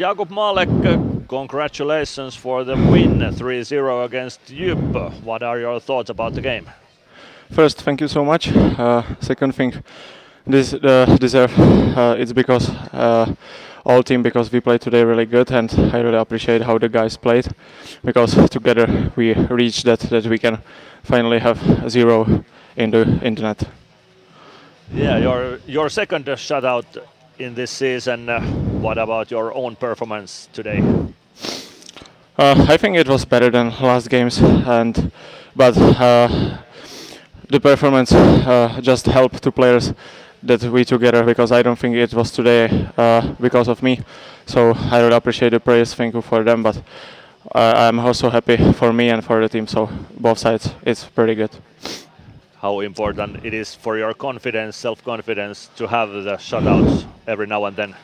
Jakub Málek, congratulations for the win 3-0 against JYP. What are your thoughts about the game? First, thank you so much. Uh, second thing, this uh, deserve. Uh, it's because uh, all team because we played today really good, and I really appreciate how the guys played because together we reached that that we can finally have zero in the internet. Yeah, your your second shutout in this season. Uh, what about your own performance today? Uh, I think it was better than last games, and but uh, the performance uh, just helped two players that we together because I don't think it was today uh, because of me. So I really appreciate the praise. Thank you for them, but I'm also happy for me and for the team. So both sides, it's pretty good. How important it is for your confidence, self-confidence, to have the shutouts every now and then.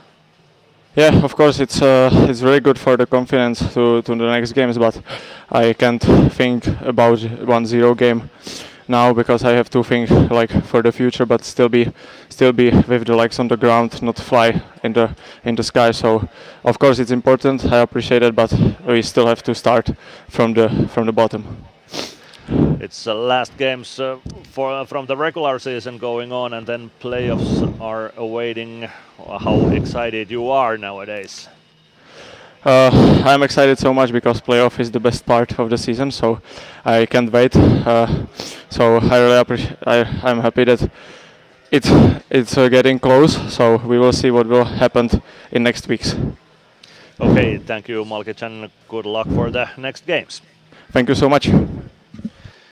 Yeah, of course, it's uh, it's very good for the confidence to, to the next games, but I can't think about 1-0 game now because I have to think like for the future, but still be still be with the legs on the ground, not fly in the in the sky. So of course it's important. I appreciate it, but we still have to start from the from the bottom. It's the last games uh, for from the regular season going on, and then playoffs are awaiting. How excited you are nowadays? Uh, I'm excited so much because playoff is the best part of the season, so I can't wait. Uh, so I really appreciate. I'm happy that it's it's uh, getting close. So we will see what will happen in next weeks. Okay, thank you, Malkic, and good luck for the next games. Thank you so much.